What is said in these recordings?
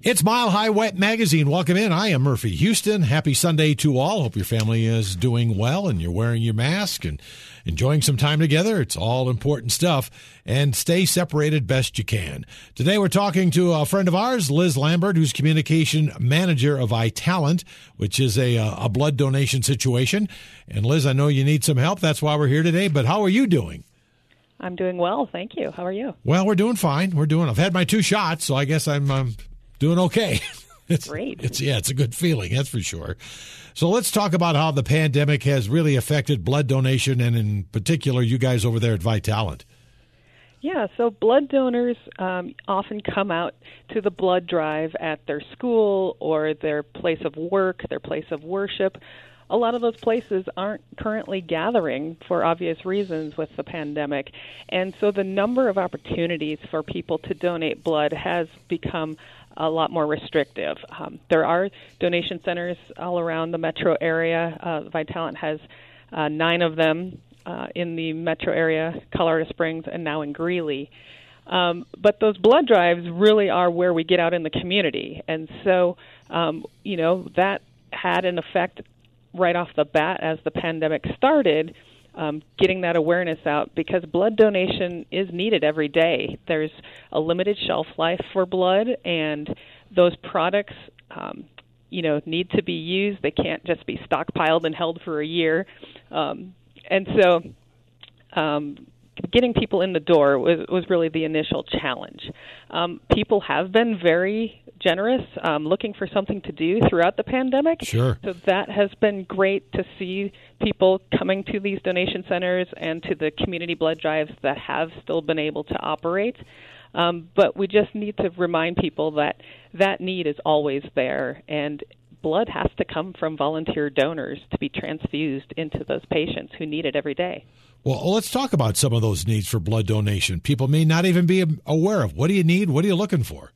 It's Mile High Wet Magazine. Welcome in. I am Murphy Houston. Happy Sunday to all. Hope your family is doing well and you're wearing your mask and enjoying some time together. It's all important stuff. And stay separated best you can. Today we're talking to a friend of ours, Liz Lambert, who's communication manager of Vitalant, which is a, uh, a blood donation situation. And Liz, I know you need some help. That's why we're here today. But how are you doing? I'm doing well, thank you. How are you? Well, we're doing fine. We're doing. I've had my two shots, so I guess I'm um, doing okay. it's great. It's yeah, it's a good feeling, that's for sure. So let's talk about how the pandemic has really affected blood donation, and in particular, you guys over there at Vitalant. Yeah, so blood donors um, often come out to the blood drive at their school or their place of work, their place of worship. A lot of those places aren't currently gathering for obvious reasons with the pandemic. And so the number of opportunities for people to donate blood has become a lot more restrictive. Um, there are donation centers all around the metro area. Uh, Vitalant has uh, nine of them uh, in the metro area, Colorado Springs, and now in Greeley. Um, but those blood drives really are where we get out in the community, and so um, you know that had an effect right off the bat as the pandemic started um, getting that awareness out because blood donation is needed every day. There's a limited shelf life for blood, and those products, um, you know, need to be used. They can't just be stockpiled and held for a year. Um, and so, um, getting people in the door was, was really the initial challenge. Um, people have been very generous, um, looking for something to do throughout the pandemic. Sure. So that has been great to see people coming to these donation centers and to the community blood drives that have still been able to operate. Um, but we just need to remind people that that need is always there, and blood has to come from volunteer donors to be transfused into those patients who need it every day. Well, let's talk about some of those needs for blood donation. People may not even be aware of. What do you need? What are you looking for?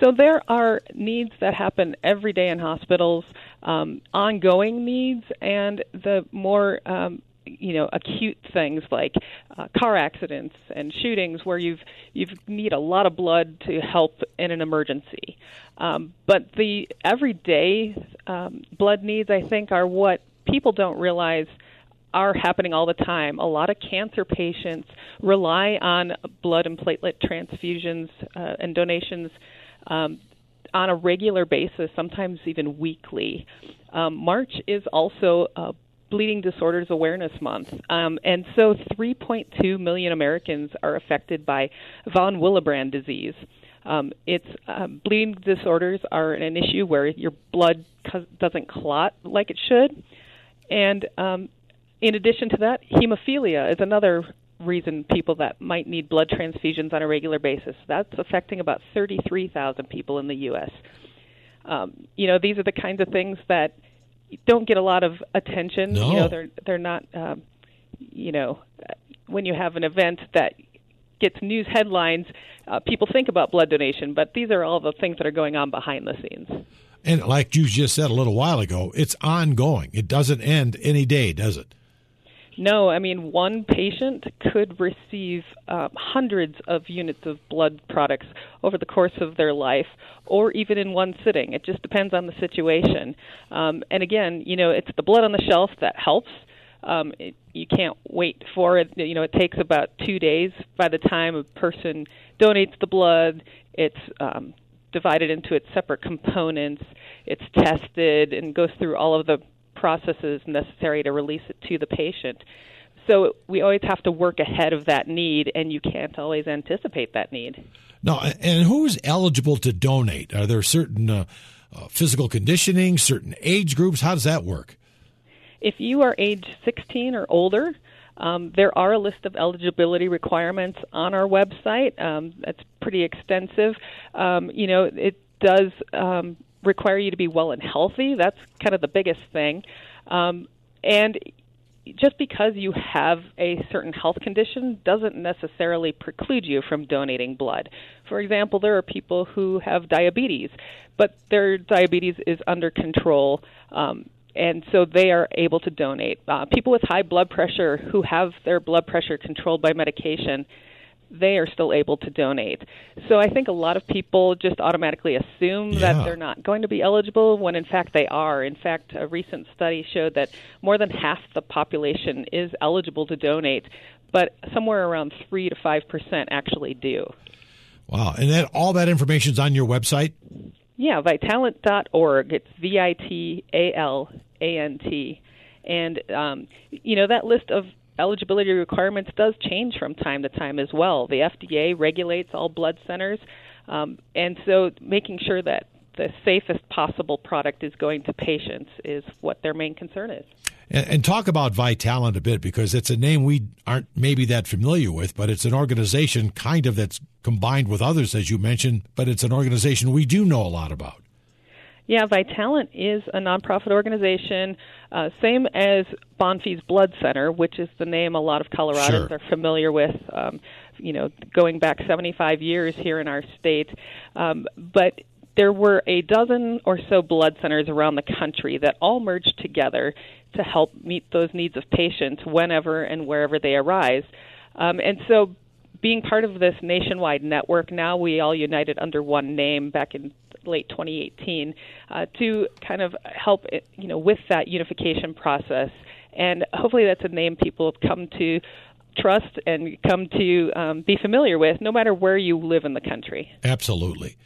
So there are needs that happen every day in hospitals, um, ongoing needs, and the more um, you know acute things like uh, car accidents and shootings where you've you need a lot of blood to help in an emergency. Um, but the everyday um, blood needs, I think, are what people don't realize are happening all the time. A lot of cancer patients rely on blood and platelet transfusions uh, and donations um, on a regular basis, sometimes even weekly. Um, March is also Bleeding Disorders Awareness Month. Um, and so 3.2 million Americans are affected by von Willebrand disease. Um, it's um, bleeding disorders are an issue where your blood co- doesn't clot like it should, and um, in addition to that, hemophilia is another reason people that might need blood transfusions on a regular basis. That's affecting about 33,000 people in the U.S. Um, you know, these are the kinds of things that don't get a lot of attention. No. You know, they're they're not. Um, you know, when you have an event that gets news headlines, uh, people think about blood donation, but these are all the things that are going on behind the scenes. And like you just said a little while ago, it's ongoing. It doesn't end any day, does it? No, I mean, one patient could receive um, hundreds of units of blood products over the course of their life, or even in one sitting. It just depends on the situation. Um, and again, you know, it's the blood on the shelf that helps. Um, it, you can't wait for it. You know, it takes about two days by the time a person donates the blood. It's um, divided into its separate components. It's tested and goes through all of the processes necessary to release it to the patient. So we always have to work ahead of that need, and you can't always anticipate that need. No, and who's eligible to donate? Are there certain uh, uh, physical conditioning, certain age groups? How does that work? If you are age 16 or older, um, there are a list of eligibility requirements on our website. Um, that's pretty extensive. Um, you know, it does um, require you to be well and healthy. That's kind of the biggest thing. Um, and just because you have a certain health condition doesn't necessarily preclude you from donating blood. For example, there are people who have diabetes, but their diabetes is under control. Um, and so they are able to donate. Uh, people with high blood pressure who have their blood pressure controlled by medication, they are still able to donate. So I think a lot of people just automatically assume Yeah. that they're not going to be eligible when in fact they are. In fact, a recent study showed that more than half the population is eligible to donate, but somewhere around 3 to 5% actually do. Wow. And then all that information is on your website? Yeah, Vitalant.org. It's V I T A L A N T. And, um, you know, that list of eligibility requirements does change from time to time as well. The FDA regulates all blood centers. Um, and so making sure that the safest possible product is going to patients is what their main concern is. And, and talk about Vitalant a bit because it's a name we aren't maybe that familiar with, but it's an organization kind of that's combined with others, as you mentioned, but it's an organization we do know a lot about. Yeah, Vitalant is a nonprofit organization, uh, same as Bonfils Blood Center, which is the name a lot of Coloradans Sure. are familiar with. Um, you know, going back 75 years here in our state, um, but there were a dozen or so blood centers around the country that all merged together to help meet those needs of patients whenever and wherever they arise. Um, and so, being part of this nationwide network now, we all united under one name back in late 2018 uh, to kind of help, it, you know, with that unification process. And hopefully, that's a name people have come to trust and come to um, be familiar with, no matter where you live in the country. Absolutely.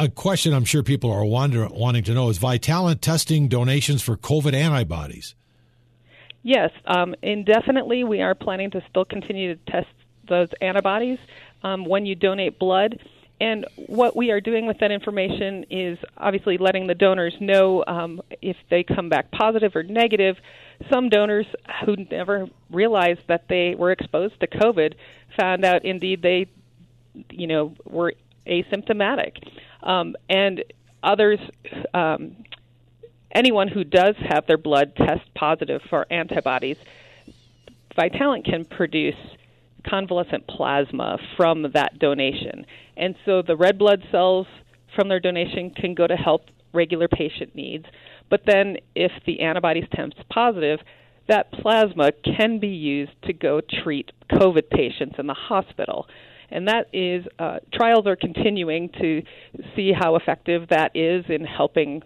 A question I'm sure people are wonder, wanting to know is Vitalant testing donations for COVID antibodies? Yes, um, indefinitely, we are planning to still continue to test those antibodies um, when you donate blood. And what we are doing with that information is obviously letting the donors know um, if they come back positive or negative. Some donors who never realized that they were exposed to COVID found out indeed they, you know, were asymptomatic. Um, and others, um, anyone who does have their blood test positive for antibodies, Vitalant can produce convalescent plasma from that donation. And so the red blood cells from their donation can go to help regular patient needs. But then if the antibodies test positive, that plasma can be used to go treat COVID patients in the hospital. And that is, uh, trials are continuing to see how effective that is in helping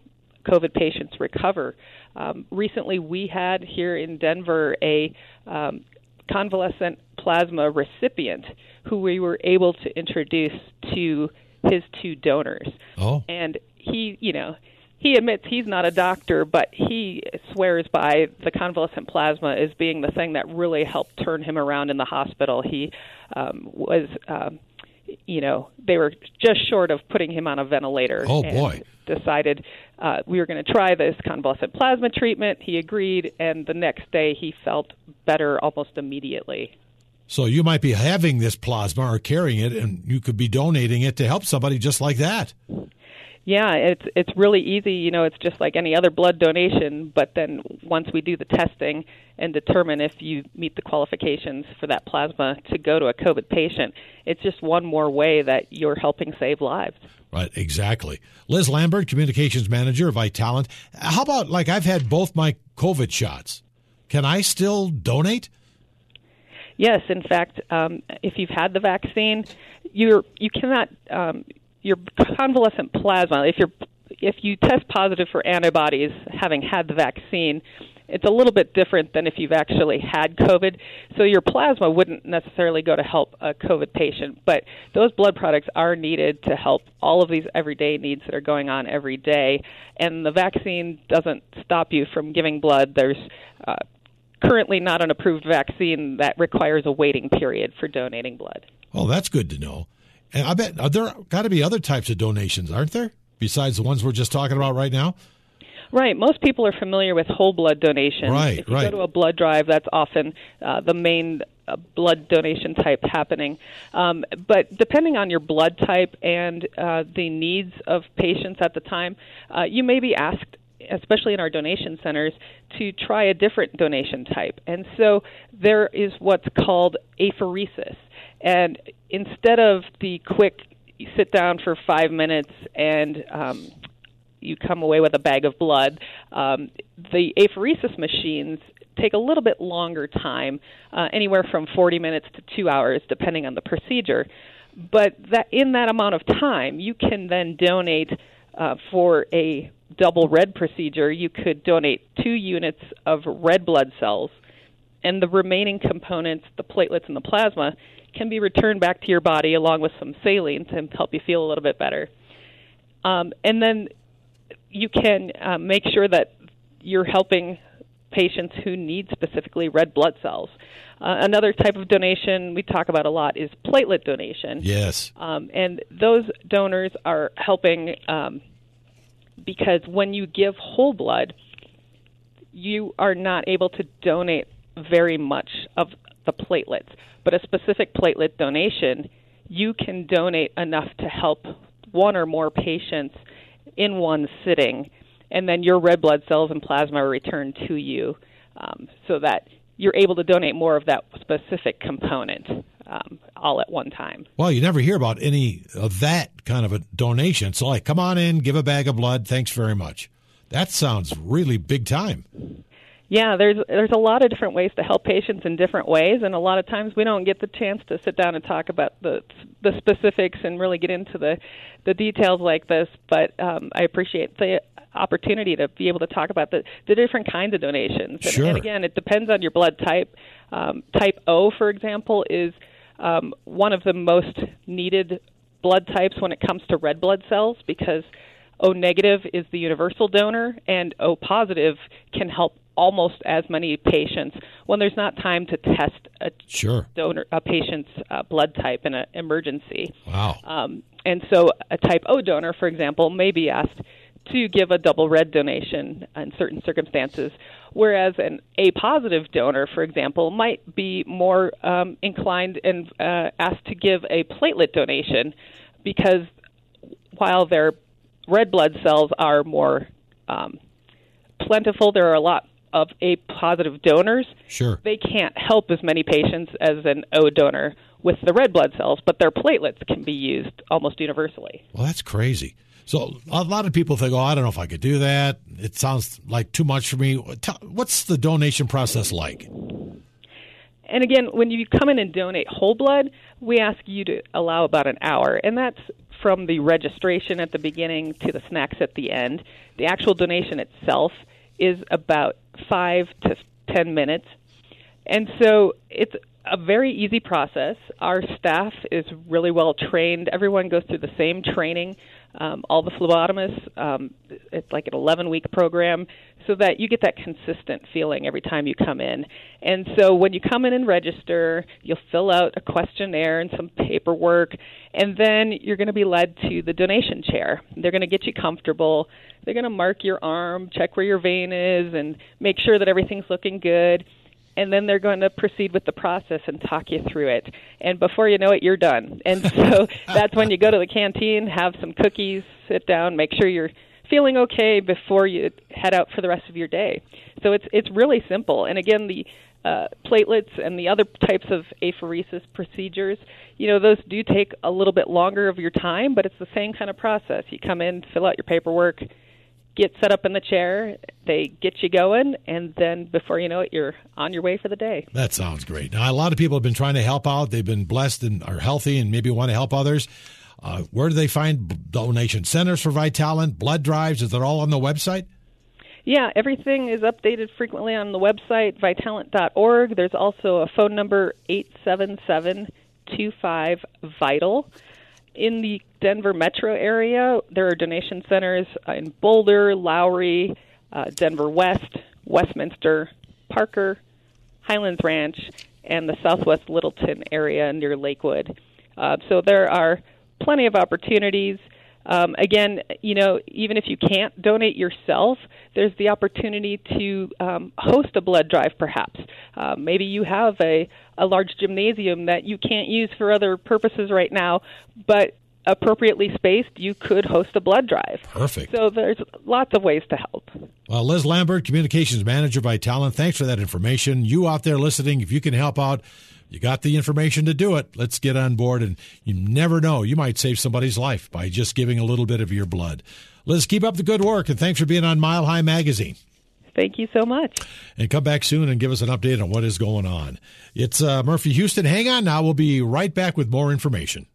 COVID patients recover. Um, recently, we had here in Denver a um, convalescent plasma recipient who we were able to introduce to his two donors. Oh, And he, you know, he admits he's not a doctor, but he swears by the convalescent plasma as being the thing that really helped turn him around in the hospital. He um, was, um, you know, they were just short of putting him on a ventilator. Oh, boy. Decided uh, we were going to try this convalescent plasma treatment. He agreed, and the next day he felt better almost immediately. so you might be having this plasma or carrying it, and you could be donating it to help somebody just like that. Yeah, it's it's really easy. You know, it's just like any other blood donation. But then once we do the testing and determine if you meet the qualifications for that plasma to go to a COVID patient, it's just one more way that you're helping save lives. Right, exactly. Liz Lambert, communications manager of Vitalant. How about like I've had both my COVID shots? Can I still donate? Yes, in fact, um, if you've had the vaccine, you're you cannot um, your convalescent plasma. If you're if you test positive for antibodies having had the vaccine, it's a little bit different than if you've actually had COVID. So your plasma wouldn't necessarily go to help a COVID patient, but those blood products are needed to help all of these everyday needs that are going on every day. And the vaccine doesn't stop you from giving blood. There's uh, currently not an approved vaccine that requires a waiting period for donating blood. Oh, that's good to know. And I bet there got to be other types of donations, aren't there? Besides the ones we're just talking about right now. Right. Most people are familiar with whole blood donation. Right, If you right. go to a blood drive, that's often uh, the main uh, blood donation type happening. Um, but depending on your blood type and uh, the needs of patients at the time, uh, you may be asked especially in our donation centers, to try a different donation type. And so there is what's called apheresis. And instead of the quick sit down for five minutes and um, you come away with a bag of blood, um, the apheresis machines take a little bit longer time, uh, anywhere from 40 minutes to two hours, depending on the procedure. But that in that amount of time, you can then donate uh, for a double red procedure. You could donate two units of red blood cells, and the remaining components, the platelets and the plasma, can be returned back to your body along with some saline to help you feel a little bit better. Um, and then you can uh, make sure that you're helping patients who need specifically red blood cells. Uh, another type of donation we talk about a lot is platelet donation. Yes. Um, and those donors are helping um, because when you give whole blood, you are not able to donate very much of the platelets. But a specific platelet donation, you can donate enough to help one or more patients in one sitting, and then your red blood cells and plasma are returned to you um, so that you're able to donate more of that specific component um, all at one time. Well, you never hear about any of that kind of a donation. So, like, come on in, give a bag of blood. Thanks very much. That sounds really big time. Yeah, there's there's a lot of different ways to help patients in different ways, and a lot of times we don't get the chance to sit down and talk about the the specifics and really get into the the details like this. But um, I appreciate the opportunity to be able to talk about the the different kinds of donations. Sure. And, and again, it depends on your blood type. Um, type O, for example, is um, one of the most needed blood types when it comes to red blood cells because O negative is the universal donor, and O positive can help almost as many patients when there's not time to test a sure. donor a patient's uh, blood type in an emergency. Wow. Um, and so a type O donor, for example, may be asked to give a double red donation in certain circumstances, whereas an A positive donor, for example, might be more um, inclined and uh, asked to give a platelet donation because while their red blood cells are more um, plentiful, there are a lot of A positive donors. Sure. They can't help as many patients as an O donor with the red blood cells, but their platelets can be used almost universally. Well, that's crazy. So a lot of people think, "Oh, I don't know if I could do that. It sounds like too much for me." What's the donation process like? And again, when you come in and donate whole blood, we ask you to allow about an hour, and that's from the registration at the beginning to the snacks at the end. The actual donation itself is about five to ten minutes, and so it's a very easy process. Our staff is really well trained. Everyone goes through the same training. Um, all the phlebotomists, um, it's like an 11 week program, so that you get that consistent feeling every time you come in. And so when you come in and register, you'll fill out a questionnaire and some paperwork, and then you're going to be led to the donation chair. They're going to get you comfortable. They're going to mark your arm, check where your vein is, and make sure that everything's looking good and then they're going to proceed with the process and talk you through it. And before you know it, you're done. And so that's when you go to the canteen, have some cookies, sit down, make sure you're feeling okay before you head out for the rest of your day. So it's it's really simple. And again, the uh, platelets and the other types of apheresis procedures, you know, those do take a little bit longer of your time, but it's the same kind of process. You come in, fill out your paperwork, get set up in the chair, they get you going, and then before you know it, you're on your way for the day. That sounds great. Now, a lot of people have been trying to help out. They've been blessed and are healthy and maybe want to help others. Uh, where do they find donation centers for Vitalant, blood drives? Is it all on the website? Yeah, everything is updated frequently on the website, vitalant.org. There's also a phone number, 877 25 VITAL in the Denver metro area, there are donation centers in Boulder, Lowry, uh, Denver West, Westminster, Parker, Highlands Ranch, and the Southwest Littleton area near Lakewood. Uh, so there are plenty of opportunities. Um, again, you know, even if you can't donate yourself, there's the opportunity to um, host a blood drive, perhaps. Uh, maybe you have a, a large gymnasium that you can't use for other purposes right now, but appropriately spaced, you could host a blood drive. Perfect. So there's lots of ways to help. Well, Liz Lambert, Communications Manager Vitalant, thanks for that information. You out there listening, if you can help out, you got the information to do it. Let's get on board. And you never know, you might save somebody's life by just giving a little bit of your blood. Liz, keep up the good work, and thanks for being on Mile High Magazine. Thank you so much. And come back soon and give us an update on what is going on. It's uh, Murphy Houston. Hang on now. We'll be right back with more information.